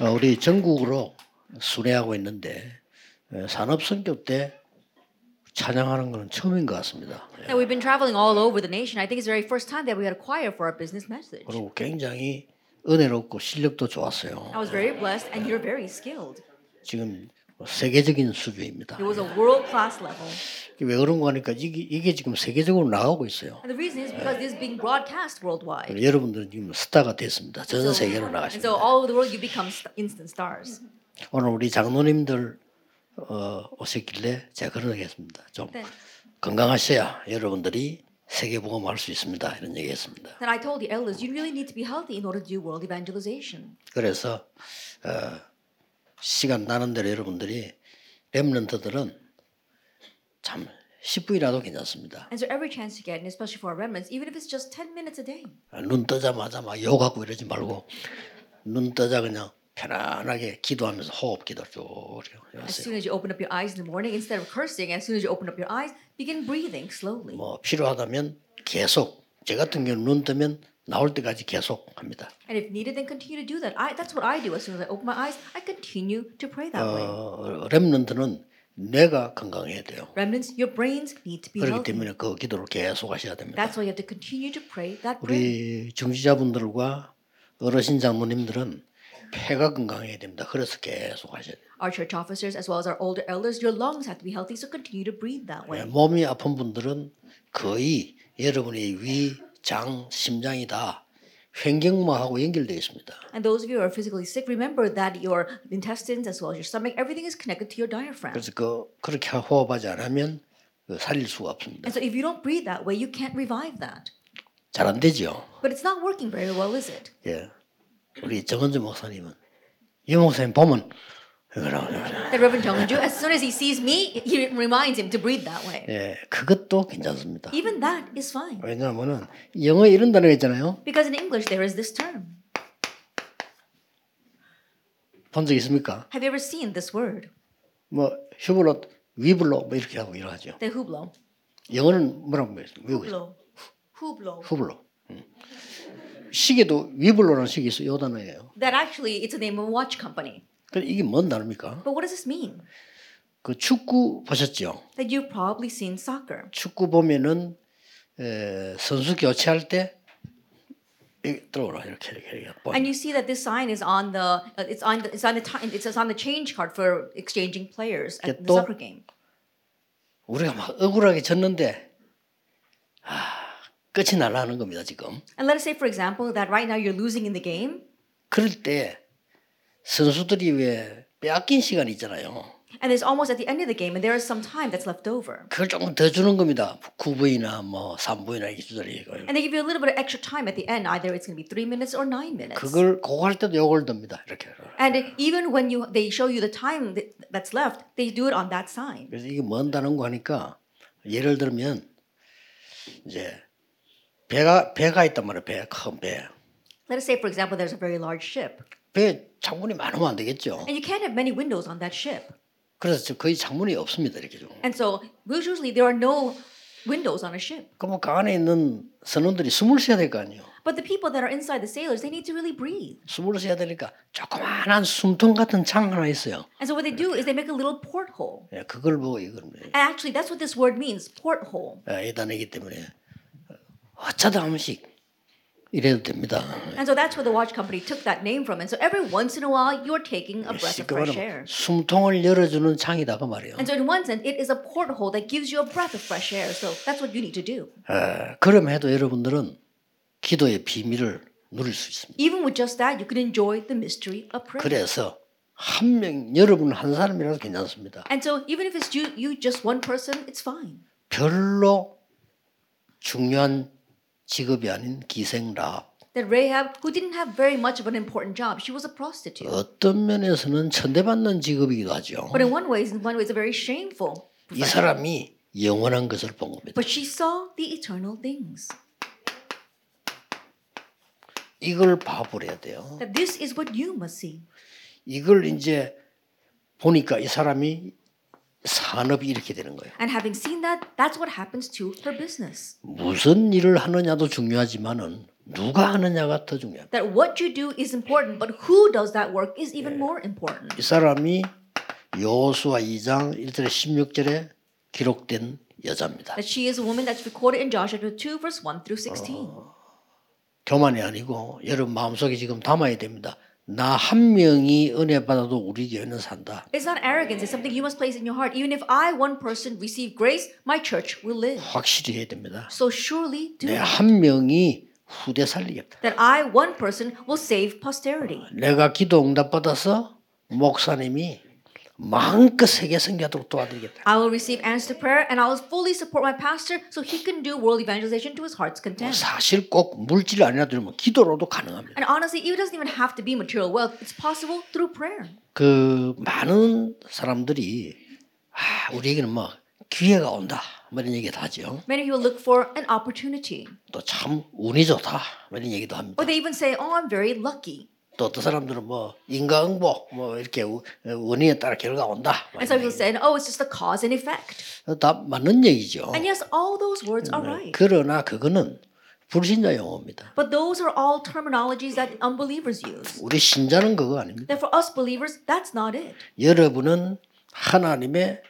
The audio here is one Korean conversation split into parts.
어, 우리 전국으로 순회하고 있는데 에, 산업 선교 때 찬양하는 것은 처음인 것 같습니다. 예. Now we've been traveling all over the nation. I think it's the very first time that we had a choir for our business message. 그리고 굉장히 은혜롭고 실력도 좋았어요. I was very blessed, and you're very skilled. 지금 세계적인 수준입니다. It was a world class level. 왜 그런 거 하니까 이게, 이게 지금 세계적으로 나가고 있어요. And the reason is because this is being broadcast worldwide. 여러분들은 지금 스타가 됐습니다. 전 세계로 And 나가십니다. so all over the world you become st- instant stars. 오늘 우리 장로님들 어, 오셨길래 제가 그런 얘기했습니다. 좀 네. 건강하셔야 여러분들이 세계 복음할 수 있습니다. 이런 얘기했습니다. Then I told the elders, you really need to be healthy in order to do world evangelization. 그래서 어, 시간 나는 대로 여러분들이 렘런트들은 참 10분이라도 괜찮습니다. And so every chance you get, and especially for our remnants, even if it's just 10 minutes a day, 눈 뜨자마자 막 욕하고 이러지 말고 눈 뜨자 그냥 편안하게 기도하면서 호흡 기도를 쭉 as 하세요. soon as you open up your eyes in the morning, instead of cursing, as soon as you open up your eyes, begin breathing slowly. 뭐 필요하다면 계속 제 같은 경우는 눈 뜨면 나올 때까지 계속 합니다. And if needed, then continue to do that. I, that's what I do. As soon as I open my eyes, I continue to pray that way. 어, 렘넌트는 뇌가 건강해야 돼요. Remnants, your brains need to be 그렇기 healthy. 때문에 그 기도를 계속 하셔야 됩니다. That's why you have to continue to pray that prayer. 우리 중지자분들과 어르신 장모님들은 폐가 건강해야 됩니다. 그래서 계속 하셔야 돼요. Our church officers, as well as our older elders, your lungs have to be healthy, so continue to breathe that way. 몸이 아픈 분들은 거의 여러분의 위, 장, 심장이 다 횡격막하고 연결되어 있습니다. And those of you who are physically sick, remember that your intestines, as well as your stomach, everything is connected to your diaphragm. 그래서 그 그렇게 호흡하지 않으면 그 살릴 수가 없습니다. And so if you don't breathe that way, you can't revive that. 잘 안 되죠. But it's not working very well, is it? 예. 우리 정은주 목사님은 이 목사님 보면 Reverend Jungju, as soon as he sees me, he reminds him to breathe that way. 예, 그것도 괜찮습니다. Even that is fine. 왜냐하면은 영어에 이런 단어가 있잖아요. Because in English, there is this term. 본적 있습니까? Have you ever seen this word? 뭐 휴블로, 위블로 뭐 이렇게 하고 이러하죠. The hublo. 영어는 뭐라고 말해요? 미국에서 Hublo. Hublo. 음. 시계도 위블로라는 시계 있어요. 이 단어예요. That actually, it's a name of a watch company. 이게 뭔 단어입니까? But what does this mean? 그 축구 보셨죠? That you've probably seen soccer. 축구 보면은 에, 선수 교체할 때 들어오라 이렇게 이렇게 이렇게. 뭐, And you see that this sign is on the uh, it's on the, it's on the time it's on the change card for exchanging players at the 또- soccer game. 우리가 막 억울하게 졌는데 아, 끝이 날라는 겁니다 지금. And let us say, for example, that right now you're losing in the game, 그럴 때 선수들이 왜 빼앗긴 시간이 있잖아요. and it's almost at the end of the game, and there is some time that's left over. 그걸 조금 더 주는 겁니다. 9분이나 뭐 3분이나 이렇게 주더니 And they give you a little bit of extra time at the end. Either it's going to be three minutes or nine minutes. 그걸 그거 할 때도 욕을 듭니다. 이렇게. And even when you they show you the time that- that's left, they do it on that sign. 그래서 이게 뭔 단어인가 하니까 예를 들면 이제 배가 배가 있단 말이에요. 배, 큰 배. Let us say, for example, there's a very large ship, 배 창문이 많으면 안 되겠죠. and you can't have many windows on that ship. 그래서 저 거의 창문이 없습니다. 이렇게 좀. And so usually there are no windows on a ship. 그러면 그 안에 있는 선원들이 숨을 쉬어야 될 거 아니에요. But the people that are inside the sailors, they need to really breathe. 숨을 쉬어야 되니까 조그마한 숨통 같은 창 하나 있어요. And so what they do is they make a little porthole. 예, 그걸 보고 이걸 And actually, that's what this word means, porthole. 예, 이 단어이기 때문에 어쩌다 한 번씩 이래도 됩니다. And so that's where the watch company took that name from. And so every once in a while, you're taking a breath of fresh air. 숨통을 열어주는 창이다 그 말이에요. And so in one sense, it is a porthole that gives you a breath of fresh air. So that's what you need to do. 예, 그럼 해도 여러분들은 기도의 비밀을 누릴 수 있습니다. Even with just that, you can enjoy the mystery of prayer. 그래서 한 명, 여러분 한 사람이라도 괜찮습니다. And so even if it's you, you just one person, it's fine. 별로 중요한 직업이 아닌 기생랍. That Rahab, who didn't have very much of an important job, she was a prostitute. 어떤 면에서는 천대받는 직업이기도 하죠. But in one way, in one way, it's a very shameful. 이 사람이 영원한 것을 본 겁니다. But she saw the eternal things. 이걸 봐버려야 돼요. That this is what you must see. 이걸 이제 보니까 이 사람이 산업이 이렇게 되는 거예요. And having seen that, that's what happens to her business. 무슨 일을 하느냐도 중요하지만은 누가 하느냐가 더 중요합니다. That what you do is important, but who does that work is even more important. 이 사람이 여호수아 2장 1절에 16절에 기록된 여자입니다. That she is a woman that's recorded in Joshua chapter 2, verse 1 through 16. 교만이 아니고 여러분 마음속에 지금 담아야 됩니다. 나 한 명이 은혜 받아도 우리 교회는 산다. It's not arrogance, it's something you must place in your heart. Even if I, one person, receive grace, my church will live. 확실히 해야 됩니다. So surely do 내. 한 명이 후대 살리겠다. That I, one person, will save posterity. 내가 기도 응답 받아서 목사님이 마음껏 세계 선교하도록 도와드리겠다. I will receive answer to prayer and I will fully support my pastor so he can do world evangelization to his heart's content. 사실 꼭 물질 아니라도 뭐 기도로도 가능합니다. And honestly, it doesn't even have to be material wealth. It's possible through prayer. 그 많은 사람들이 아, 우리에게는 뭐 기회가 온다. 뭐 이런 얘기도 하죠. Many people look for an opportunity. 또 참 운이 좋다. 뭐 이런 얘기도 합니다. Or they even say, oh, I'm very lucky. 또 어떤 사람들은 뭐 인과응보 뭐 이렇게 우- 원인에 따라 결과 온다. 뭐 And 이런 people said, oh, it's just a cause and effect. 다 맞는 얘기죠. And yes, all those words are right. 그러나 그거는 불신자 용어입니다. But those are all terminologies that unbelievers use. 우리 신자는 그거 아닙니다. That for us believers, that's not it. 여러분은 하나님의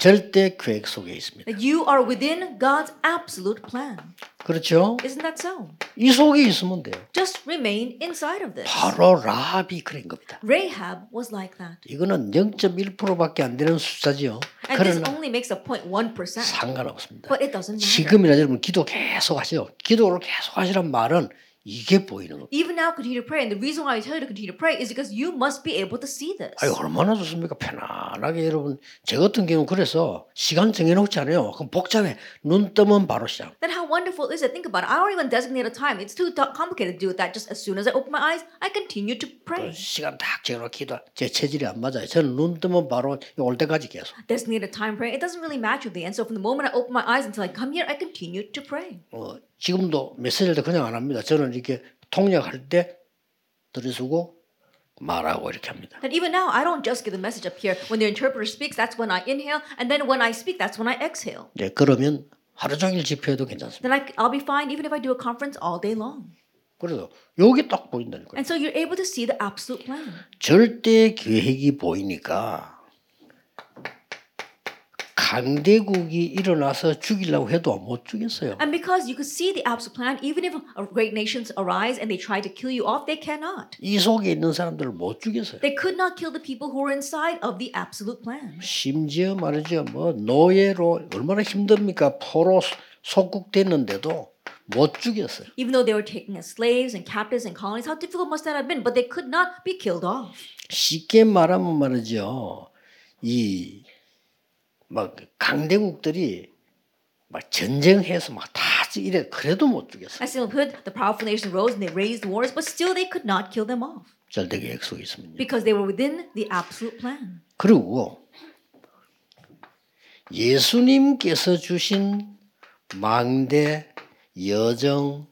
절대 계획 속에 있습니다. That you are within God's absolute plan. 그렇죠? Isn't that so? 이 속에 있으면 돼요. Just remain inside of this. 바로 라합이 그런 겁니다. Rahab was like that. 이거는 0.1%밖에 안 되는 숫자지요. And this 그러나 only makes a 0.1%. 상관없습니다. But it doesn't matter. 지금이라 여러분 기도 계속 하세요. 기도를 계속 하시란 말은 이게 보이는 겁니다. Even now, continue to pray. And the reason why I tell you to continue to pray is because you must be able to see this. 아유 얼마나 좋습니까? 편안하게 여러분 제 같은 경우는 그래서 시간 정해놓지 않아요. 그럼 복잡해. 눈 뜨면 바로 시작. Then how wonderful is it? Think about it. I don't even designate a time. It's too complicated to do that just as soon as I open my eyes, I continue to pray. 시간 딱 정해놓고 기도. 제 체질이 안 맞아요. 저는 눈 뜨면 바로 올 때까지 계속. Designate a time praying. It doesn't really match with me. And so from the moment I open my eyes until I come here, I continue to pray. 어, 지금도 메시지를 때 그냥 안 합니다. 저는 이렇게 통역할 때 들이쓰고 말하고 이렇게 합니다. That even now, I don't just give the message up here. When the interpreter speaks, that's when I inhale. And then when I speak, that's when I exhale. 네, 그러면 하루 종일 집회해도 괜찮습니다. Then I, I'll be fine even if I do a conference all day long. 그래서 여기 딱 보인다니까요. And so you're able to see the absolute plan. 절대 계획이 보이니까 강대국이 일어나서 죽이려고 해도 못 죽였어요. And because you could see the absolute plan, even if great nations arise and they try to kill you off, they cannot. 이 속에 있는 사람들을 못 죽였어요. They could not kill the people who were inside of the absolute plan. 심지어 말이죠. 뭐 노예로 얼마나 힘듭니까? 포로 속국됐는데도 못 죽였어요. Even though they were taken as slaves and captives in colonies, how difficult must that have been? But they could not be killed off. 쉽게 말하면 말이죠. 이 막 강대국들이 막 전쟁해서 막다 이래 그래도 못 죽였어요. As simply put, the powerful nations rose and they raised wars, but still they could not kill them off 절대 계획 속에 있으면요. because they were within the absolute plan. 그리고 예수님께서 주신 망대, 여정,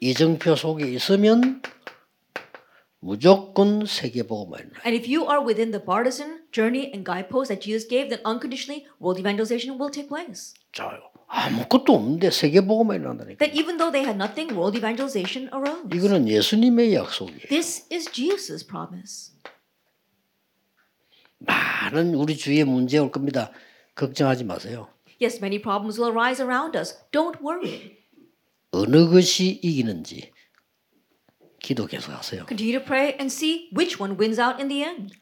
이정표 속에 있으면 무조건 세계복음화입니다. And if you are within the partisan journey and guideposts that Jesus gave, then unconditionally world evangelization will take place. 자, 아무것도 없는데 세계복음화 일어난다니까. That even though they had nothing, world evangelization arose. 이거는 예수님의 약속이에요. This is Jesus' promise. 많은 우리 주위에 문제 올 겁니다. 걱정하지 마세요. Yes, many problems will arise around us. Don't worry. 어느 것이 이기는지 기도 계속 하세요. Continue to pray and see which one wins out in the end.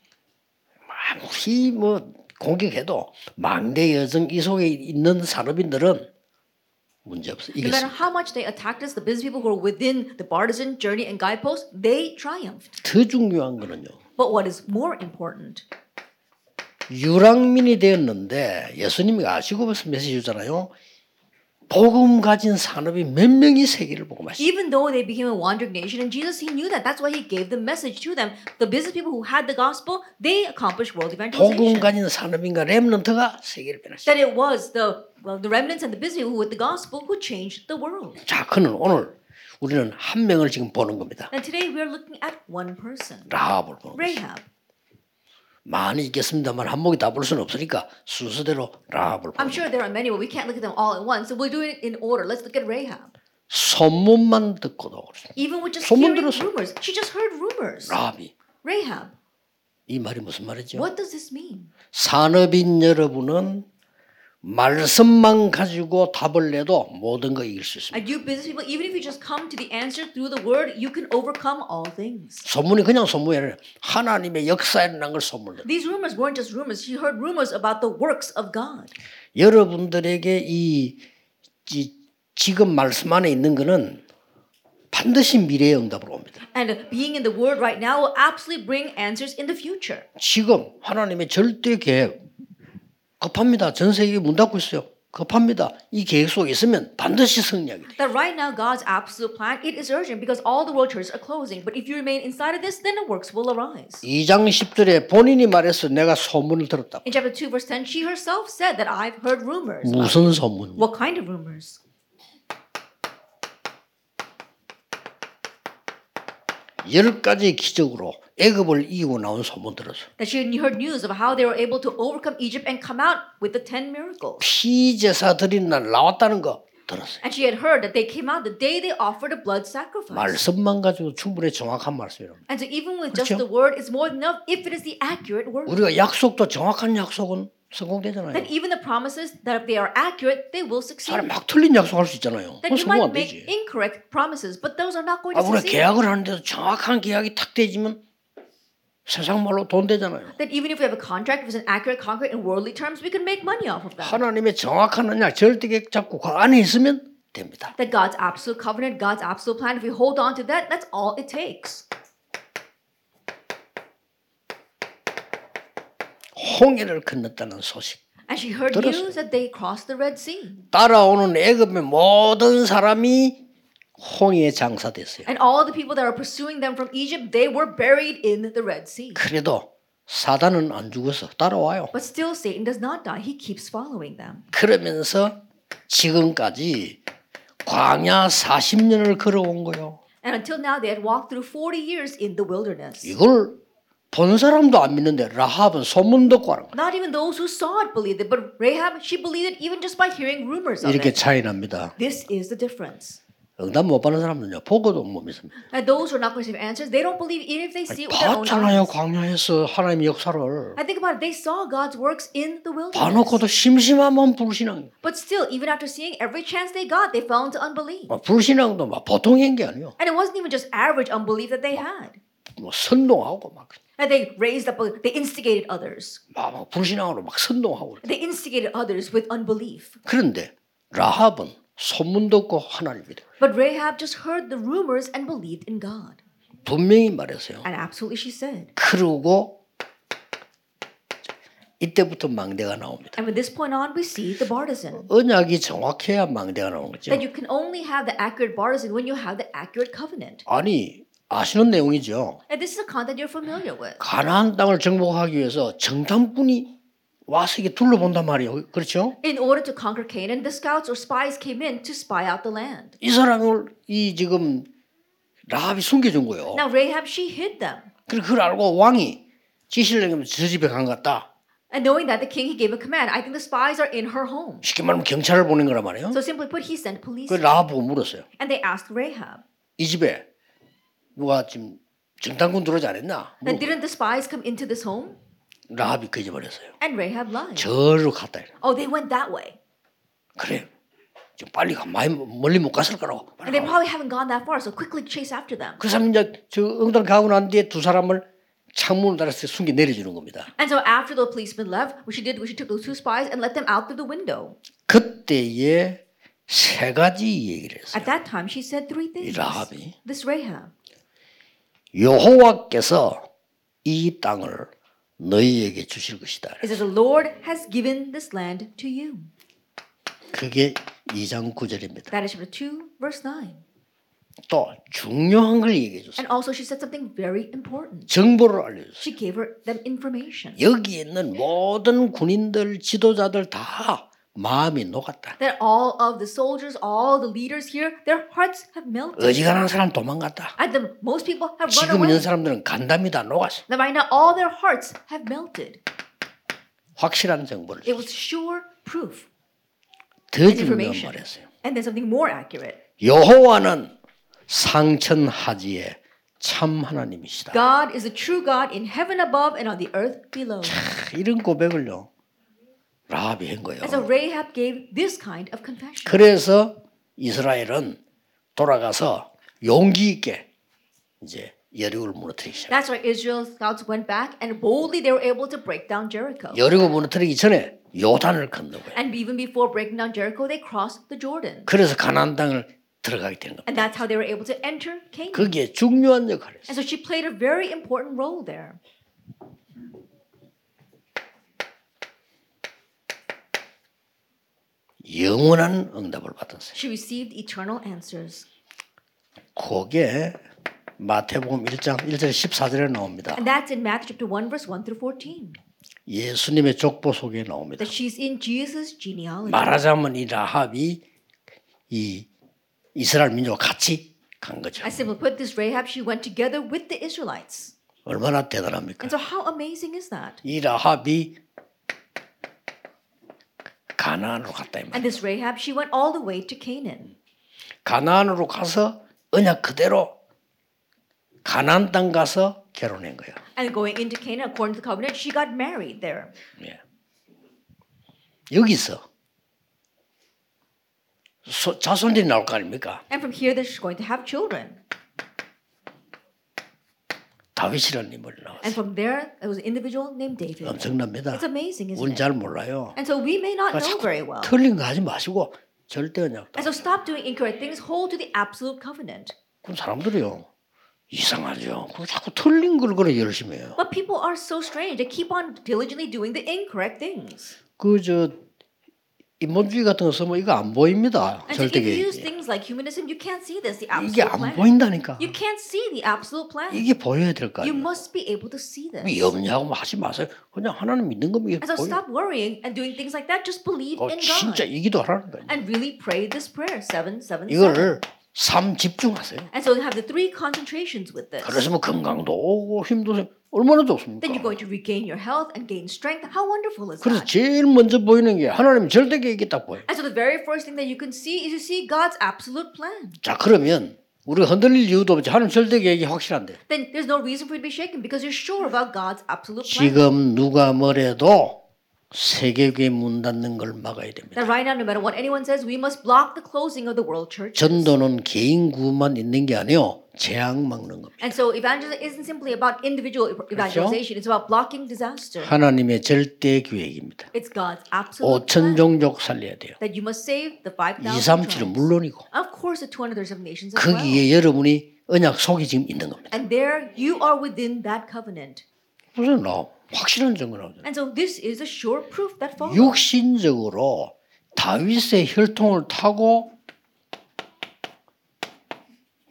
아무리 뭐 공격해도 망대 여정 이 속에 있는 산업인들은 문제 없어. No matter how much they attacked us, the business people who are within the partisan journey and guideposts, they triumphed. 더 중요한 거는요. But what is more important, 유랑민이 되었는데 예수님이 아시고 벌써 메시지 주잖아요. 복음 가진 산업이 몇 명이 세계를 보고 마시. even though they became a wandering nation, and Jesus, he knew that. That's why he gave the message to them. The business people who had the gospel, they accomplished world 복음 evangelization. 가진 산업인가 렘넌트가 세계를 변화시. That it was the well, the remnants and the business people with the gospel who changed the world. 자, 그는 오늘 우리는 한 명을 지금 보는 겁니다. And today we are looking at one person, 라합을 보는 거죠. 많이 있겠습니다만 한 목이 다 볼 수는 없으니까 순서대로 라합을 I'm sure there are many, but we can't look at them all at once. So we'll do it in order. Let's look at Rahab. 소문만 듣고도. Even with just 소문 hearing 들었어. rumors, she just heard rumors. 라합이 Rahab, 이 말이 무슨 말이죠? what does this mean? 산업인 여러분은 말씀만 가지고 답을 내도 모든 거 이길 수 있습니다. And you business people, even if you just come to the answer through the word, you can overcome all things. 소문이 그냥 소문이 아니라 하나님의 일어난 걸 소문을 These rumors weren't just rumors. She heard rumors about the works of God. 여러분들에게 이, 이 지금 말씀 안에 있는 거는 반드시 미래의 응답으로 옵니다. And being in the word right now will absolutely bring answers in the future. 지금 하나님의 절대 계획 급합니다. 전 세계 문 닫고 있어요. 급합니다. 이 계획 속에 있으면 반드시 승리하게 돼. That right now, God's absolute plan, it is urgent because all the world churches are closing. But if you remain inside of this, then the works will arise. 2장 10절에 본인이 말해서 내가 소문을 들었다. In chapter 2, verse 10, she herself said that I've heard rumors. 무슨 소문? What kind of rumors? 열 가지 기적으로 애굽을 이기고 나온 소문 들었어. That she heard news of how they were able to overcome Egypt and come out with the 10 miracles. 피제사 드린 날 나왔다는 거 들었어요. And she had heard that they came out the day they offered a blood sacrifice. 말씀만 가지고 충분히 정확한 말씀이랍니다. And so even with just 그렇죠? the word, it's more than enough if it is the accurate word. 우리가 약속도 정확한 약속은 성공되잖아요. That even the promises that if they are accurate, they will succeed. 사람 막 틀린 약속할 수 있잖아요. That you might make 되지. incorrect promises, but those are not going 아, to 우리가 succeed. 계약을 하는데도 정확한 계약이 탁 되지면 세상 말로 돈 되잖아요. That even if we have a contract, if it's an accurate contract in worldly terms, we can make money off of that. 하나님의 정확한 언약 절대 계획 잡고 그 안에 있으면 됩니다. That God's absolute covenant, God's absolute plan, if we hold on to that, that's all it takes. 홍해를 건넜다는 소식. And she heard 들었어요. news that they crossed the Red Sea. 따라오는 애굽의 모든 사람이 홍해에 장사됐어요. And all the people that are pursuing them from Egypt, they were buried in the Red Sea. 그래도 사단은 안 죽어서 따라와요. But still, Satan does not die. He keeps following them. 그러면서 지금까지 광야 40년을 걸어온 거요. And until now, they had walked through 40 years in the wilderness. 이걸 본 사람도 안 믿는데 라합은 소문 듣고 하는 거예요. Not even those who saw it believed it, but Rahab, she believed it even just by hearing rumors of 이렇게 it. 차이 납니다. This is the difference. 응답 못 받는 사람들은요 보고도 못 믿습니다. And those who are not going to receive answers, they don't believe even if they see it with their own 봤잖아요 eyes. 광야에서 하나님의 역사를 I think about it, they saw God's works in the wilderness. 봐놓고도 심심하면 불신앙. But still, even after seeing every chance they got, they fell into unbelief. 뭐 불신앙도 막 보통인 게 아니요. And it wasn't even just average unbelief that they had. 뭐 선동하고 막, And they raised up, they instigated others. 막, 막 불신앙으로 막 선동하고. They instigated others with unbelief. 그런데 라합은 소문 듣고 하나님 믿어. But Rahab just heard the rumors and believed in God. 분명히 말했어요. And absolutely she said. 그러고 이때부터 망대가 나옵니다. And from this point on, we see the bartizan. 언약이 정확해야 망대가 나오는 거죠. That you can only have the accurate bartizan when you have the accurate covenant. 아니 아시는 내용이죠. And this is a content you're familiar with. 가나안 땅을 정복하기 위해서 정탐꾼이 와서 이게 둘러본단 말이에요. 그렇죠? In order to conquer Canaan, the scouts or spies came in to spy out the land. 이 사람을 이 지금 라합이 숨겨준 거예요. Now Rahab, she hid them. 그래 그걸 알고 왕이 지시를 내면 저 집에 간 것 같다. And knowing that, the king he gave a command. I think the spies are in her home. 쉽게 말하면 경찰을 보낸 거란 말이에요. So simply put, he sent police. 그 라합 보고 물었어요. And they asked Rahab. 이 집에 누가 지금 정탐꾼 들어오지 않았나? 물어보고. didn't the spies come into this home? 라합이 거짓말했어요. And Rahab lied. 저로 갔다 이래. Oh, they went that way. 그래. 좀 빨리 가. 많이 멀리 못 갔을 거라고. And they 가. probably haven't gone that far, so quickly chase after them. 그 사람 이제 저 응당 가고 난 뒤에 두 사람을 창문을 달아서 숨겨 내려주는 겁니다. And so after the policeman left, what she did was she took those two spies and let them out through the window. 그때에 세 가지 얘기를 했어요. At that time, she said three 이 things. 라합이 This Rahab. 여호와께서 이 땅을 너희에게 주실 것이다. It says, The Lord has given this land to you. 그게 2장 9절입니다. That is chapter 2, verse 9. 또 중요한 걸 얘기해 줬어요. And also, she said something very important. 정보를 알려줬어요. She gave her them information. 여기 있는 모든 군인들, 지도자들 다 마음이 녹았다. That all of the soldiers, all the leaders here, their hearts have melted. 어지간한 사람 도망갔다. And the, most people have run 지금 away. 있는 사람들은 간담이 다 녹았어. That right now, all their hearts have melted. 확실한 정보를 It was sure proof. 더 중요한. 말했어요. And then something more accurate. 여호와는 상천하지의 참 하나님이시다. God is the true God in heaven above and on the earth below. 이런 고백을요. 라합이 한 거예요. And so Rahab gave this kind of confession. 그래서 이스라엘은 돌아가서 용기 있게 이제 여리고를 무너뜨리기 시작. That's why Israel's scouts went back and boldly they were able to break down Jericho. 여리고 무너뜨리기 전에 요단을 건너고요. And even before breaking down Jericho, they crossed the Jordan. 그래서 가나안 땅을 들어가게 되는 겁니다. And that's how they were able to enter Canaan. 거기에 중요한 역할을 했어요. And so she played a very important role there. 영원한 응답을 받았어요. She received eternal answers. 그게 마태복음 1장 1절 14절에 나옵니다. And that's in Matthew chapter 1, verse 1 through 14. 예수님의 족보 속에 나옵니다. That she's in Jesus' genealogy. 말하자면 이 라합이 이 이스라엘 민족과 같이 간 거죠. I simply put this Rahab, she went together with the Israelites. 얼마나 대단합니까? And so how amazing is that? 이 라합이 가나안으로 갔다 이 말. And this Rahab, she went all the way to Canaan. 가나안으로 가서 언약 그대로 가나안 땅 가서 결혼한 거예요. And going into Canaan, according to the covenant, she got married there. 예. 여기서 소, 자손들이 나올 거 아닙니까? And from here, she's going to have children. 다윗이라는 인물이 And 나왔어요. from there, there was an individual named David. 엄청납니다. It's amazing, isn't 우린 it? 잘 몰라요. And so we may not 그러니까 know very well. 틀린 거 하지 마시고 절대 언약. And so stop doing incorrect things, hold to the absolute covenant. 그럼 사람들이요 이상하죠. 그 자꾸 틀린 걸 그래 열심히 해요. But people are so strange. They keep on diligently doing the incorrect things. 그저 인본주의 같은 거 쓰면 이거 안 보입니다. And so if you use 절대계 things like humanism, you can't see this, the 이게 absolute 안 plan. 보인다니까. You can't see the absolute plan. 이게 보여야 될거 You must be able to see this. 이 없냐고 하지 마세요. 그냥 하나님 믿는 거면 이게 And so 보여. stop worrying and doing things like that. Just believe 어, in 진짜 God. 이기도 하라는 거예요. And really pray this prayer. Seven, seven. 이거를 삶 집중하세요. And so have the three concentrations with this. 그러시면 건강도 오고 힘도 생- 얼마나 좋습니까? Then you're going to regain your health and gain strength. How wonderful is 그래서 that? 제일 먼저 보이는 게 하나님 절대 계획이 딱 보여. And so the very first thing that you can see is you see God's absolute plan. 자 그러면 우리가 흔들릴 이유도 없지. 하나님 절대 계획이 확실한데. Then there's no reason for you to be shaken because you're sure about God's absolute plan. 지금 누가 뭐래도 세계교회 문 닫는 걸 막아야 됩니다. That right now, no matter what anyone says, we must block the closing of the world church. 전도는 개인 구만 있는 게 아니요 재앙 막는 겁니다. And so evangelism isn't simply about individual evangelization. It's about blocking disaster. 하나님의 절대 계획입니다. It's God's absolute 5천 plan 종족 살려야 돼요. that you must save the 5,000 237은 tribes. 물론이고 Of course, the 237 nations as well. 거기에 여러분이 언약 속에 지금 있는 겁니다. And there you are within that covenant. 무슨 나 확실한 증거 나오죠. And so this is a sure proof that follows. 육신적으로 다윗의 혈통을 타고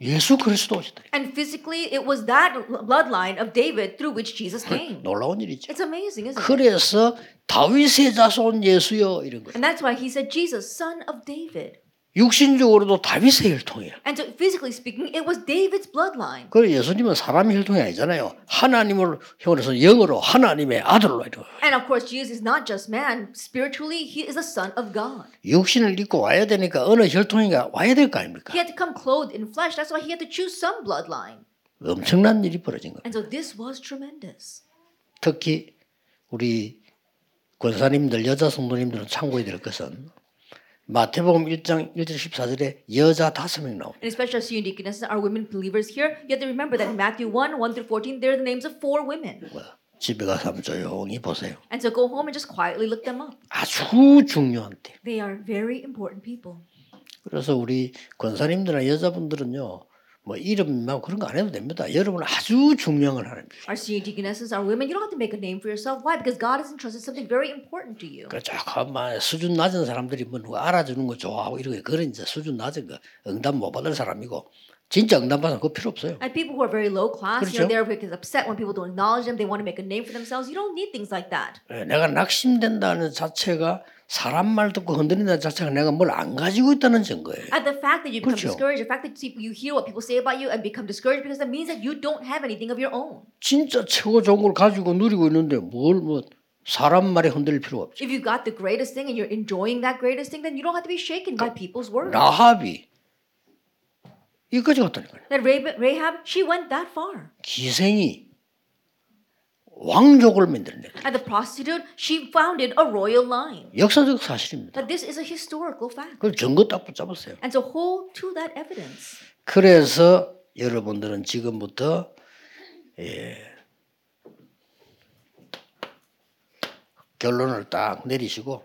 예수 그리스도 오시다. And physically, it was that bloodline of David through which Jesus came. 놀라운 일이죠. It's amazing, isn't it? 그래서 다윗의 자손 예수여 이런 거예요. And that's why he said, Jesus, son of David. 육신적으로도 다윗의 혈통이에요. And so, physically speaking, it was David's bloodline. 그리고 예수님은 사람의 혈통이 아니잖아요. 하나님을 형으로서 영으로 하나님의 아들로 이루어. And of course, Jesus is not just man. Spiritually, he is the son of God. 육신을 입고 와야 되니까 어느 혈통인가 와야 될 거 아닙니까? He had to come clothed in flesh. That's why he had to choose some bloodline. 엄청난 일이 벌어진 거예요. And so, this was tremendous. 특히 우리 권사님들 여자 성도님들은 참고해야 될 것은 마태복음 1장 1절 14절에 여자 다섯 명 나옵니다. And especially senior deaconesses, our women believers here, you have to remember that in Matthew 1 1 through 14, they're the names of four women. 집에 가서 한번 조용히 보세요. And so, go home and just quietly look them up. 아주 중요한 때. They are very important people. 그래서 우리 권사님들이나 여자분들은요. 뭐 이름만 그런 거 안 해도 됩니다. 여러분 아주 중요한 걸 하는 거예요. Our senior deaconesses, our women, you don't have to make a name for yourself. Why? Because God has entrusted something very important to you. 그 조금만 수준 낮은 사람들이 뭐 누가 알아주는 거 좋아하고 이런 거 그런 이제 수준 낮은 거 응답 못 받을 사람이고 진짜 응답 받으면 그거 필요 없어요. And people who are very low class, 그렇죠. you know, they're because upset when people don't acknowledge them. They want to make a name for themselves. You don't need things like that. 예, 내가 낙심된다는 자체가 사람 말 듣고 흔들린다는 자체가 내가 뭘 안 가지고 있다는 증거예요. And the fact that you become 그렇죠. discouraged, the fact that you hear what people say about you and become discouraged because that means that you don't have anything of your own. 진짜 최고 좋은 걸 가지고 누리고 있는데 뭘 뭐 사람 말에 흔들릴 필요가 없죠. If you got the greatest thing and you're enjoying that greatest thing, then you don't have to be shaken by people's words. 라합이 이까지 갔다니까요. That Rahab, Rahab, she went that far. 기생이 왕족을 만들어내. And the prostitute, she founded a royal line. 역사적 사실입니다. That this is a historical fact. 그 증거 딱 붙잡았어요. And so hold to that evidence. 그래서 여러분들은 지금부터 예, 결론을 딱 내리시고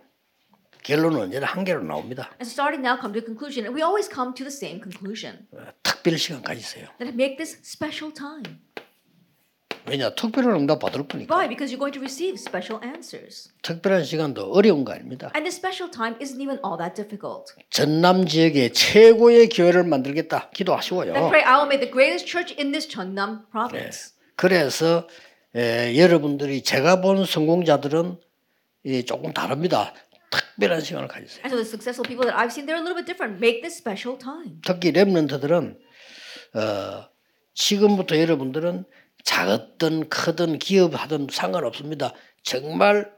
결론은 언제나 한 개로 나옵니다. And starting now, come to a conclusion. And we always come to the same conclusion. 특별 시간 가지세요. That make this special time. 왜냐 특별한 응답 받을 거니까. Why? Because you're going to receive special answers. 특별한 시간도 어려운 거 아닙니다. And this special time isn't even all that difficult. 전남 지역의 최고의 교회를 만들겠다 기도하시고요. Then pray, I will make the greatest church in this Cheonnam province. 그래서 에, 여러분들이 제가 본 성공자들은 이 조금 다릅니다. 특별한 시간을 가지세요. And so the successful people that I've seen, they're a little bit different. Make this special time. 특히 랩런트들은 어, 지금부터 여러분들은 작았든 크든 기업하든 상관없습니다. 정말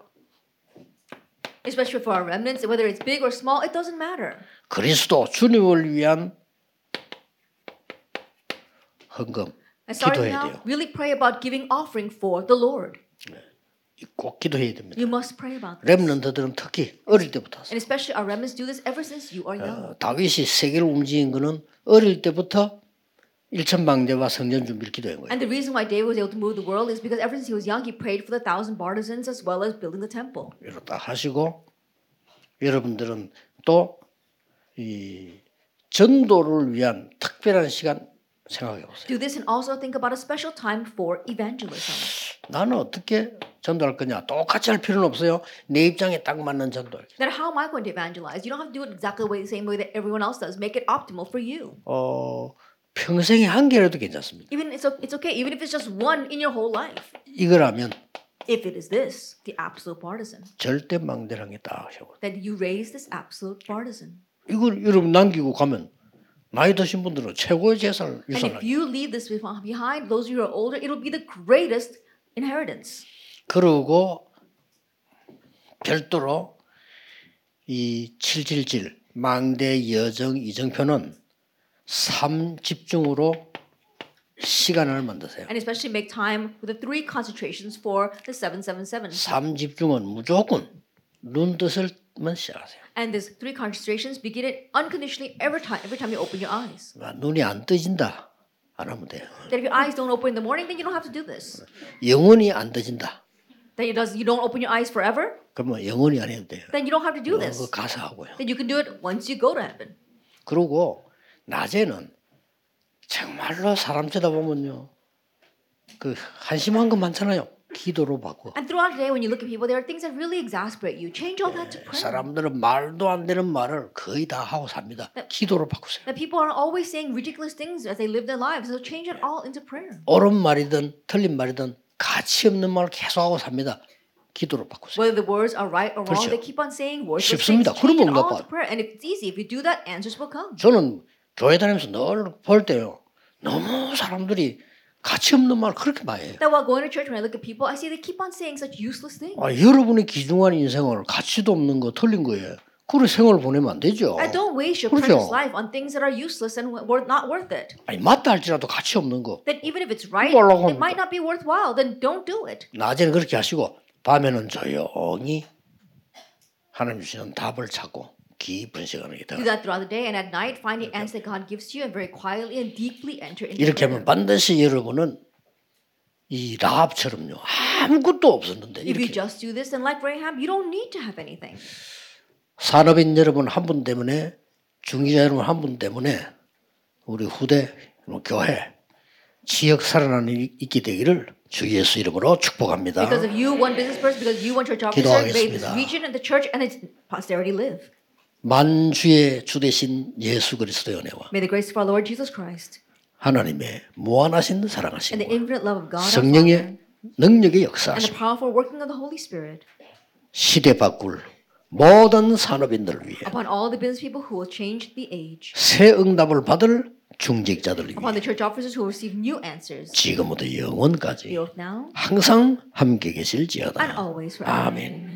Especially for our remnants, whether it's big or small, it doesn't matter. 그리스도 주님을 위한 헌금 And starting 기도해야 now, 돼요. really pray about giving offering for the Lord. 꼭 기도해야 됩니다. You must pray about this. 랩런트들은 특히 어릴 때부터 And especially our remnants do this ever since you are young. 어, 다윗이 세계를 움직인 거는 어릴 때부터 일천 방대와 성전 준비를 기도한 거예요. And the reason why David was able to move the world is because ever since he was young, he prayed for the thousand partisans as well as building the temple. 이렇게 딱 하시고 여러분들은 또이 전도를 위한 특별한 시간 생각해 보세요. Do this and also think about a special time for evangelism. 나는 어떻게 전도할 거냐? 똑같이 할 필요는 없어요. 내 입장에 딱 맞는 전도를. Then how am I going to evangelize? You don't have to do it exactly the same way that everyone else does. Make it optimal for you. 어, 평생에 한 개라도 괜찮습니다. Even it's o- it's okay, even if it's just one in your whole life. 이거라면 If it is this, the absolute partisan, 절대 망대랑에 딱 하고. then you raise this absolute partisan. 이걸 여러분 남기고 가면 나이 드신 분들은 최고의 재산을 And 유산을 if you leave this behind, those who are older, it'll be the greatest inheritance. 그러고 별도로 이777 망대 여정 이정표는 삶 집중으로 시간을 만드세요. And especially make time with the three concentrations for the 777. 삶 집중은 무조건 눈 뜻을만 시작하세요. And these three concentrations begin it unconditionally every time every time you open your eyes. 아, 눈이 안 떠진다 안 하면 돼요. That if your eyes don't open in the morning, then you don't have to do this. 영원히 안 떠진다. That it does you don't open your eyes forever, 그러면 영원히 안 해도 돼요. then you don't have to do this. 가서 하고요. Then you can do it once you go to heaven. 그리고 낮에는 정말로 사람 쳐다보면요. 그 한심한 거 많잖아요. 기도로 바꿔. And throughout the day, when you look at people, there are things that really exasperate you. Change all that to prayer. 사람들은 말도 안 되는 말을 거의 다 하고 삽니다. 기도로 바꾸세요. That people are always saying ridiculous things as they live their lives. So change it all into prayer. 옳은 말이든 틀린 말이든 가치 없는 말을 계속 하고 삽니다. 기도로 바꾸세요. Whether the words are right or wrong, 그렇죠. they keep on saying words. 쉽습니다. 그러면 into prayer. And if it's easy, if you do that, answers will come. 저는 교회 다니면서 늘 볼 때요. 너무 사람들이 가치 없는 말 그렇게 많이 해요. That while going to church, when I look at people, I see they keep on saying such useless things. 아, 여러분의 귀중한 인생을 가치도 없는 거 틀린 거예요. 그런 생활을 보내면 안 되죠. I don't waste your 그렇죠. precious life on things that are useless and worth not worth it. 아니 맞다 할지라도 가치 없는 거. Then even if it's right, 뭐라고 it 합니까? might not be worthwhile. Then don't do it. 낮에는 그렇게 하시고 밤에는 조용히 하나님 주시는 답을 찾고 깊은 시간을 Do 기다. that throughout the day and at night, find the answer God gives you and very quietly and deeply enter into 이렇게. 하면 반드시 여러분은 이 라합처럼요 아무것도 없었는데 If you 이렇게 just do this, then like Rahab, you don't need to have anything. 산업인 여러분 한 분 때문에 중기자 여러분 한 분 때문에 우리 후대 뭐 교회 지역 살아나는 일이 있게 되기를 주 예수 이름으로 축복합니다. Because of you, one business person, because you, one church officer, may this 기도하겠습니다. region and the church and its posterity live. 만주의 주 되신 예수 그리스도의 은혜와 May the grace of our Lord Jesus Christ 하나님의 무한하신 and the 사랑하심과 infinite love of God our Father, 성령의 능력의 and the 역사하심 powerful working of the Holy Spirit 시대 바꿀 모든 산업인들을 위해 upon all the business people who will change the age, 새 응답을 받을 upon 위해 the church officers who will receive new answers, 지금부터 영원까지 both now 항상 함께 and 계실지어다. always forever. 아멘.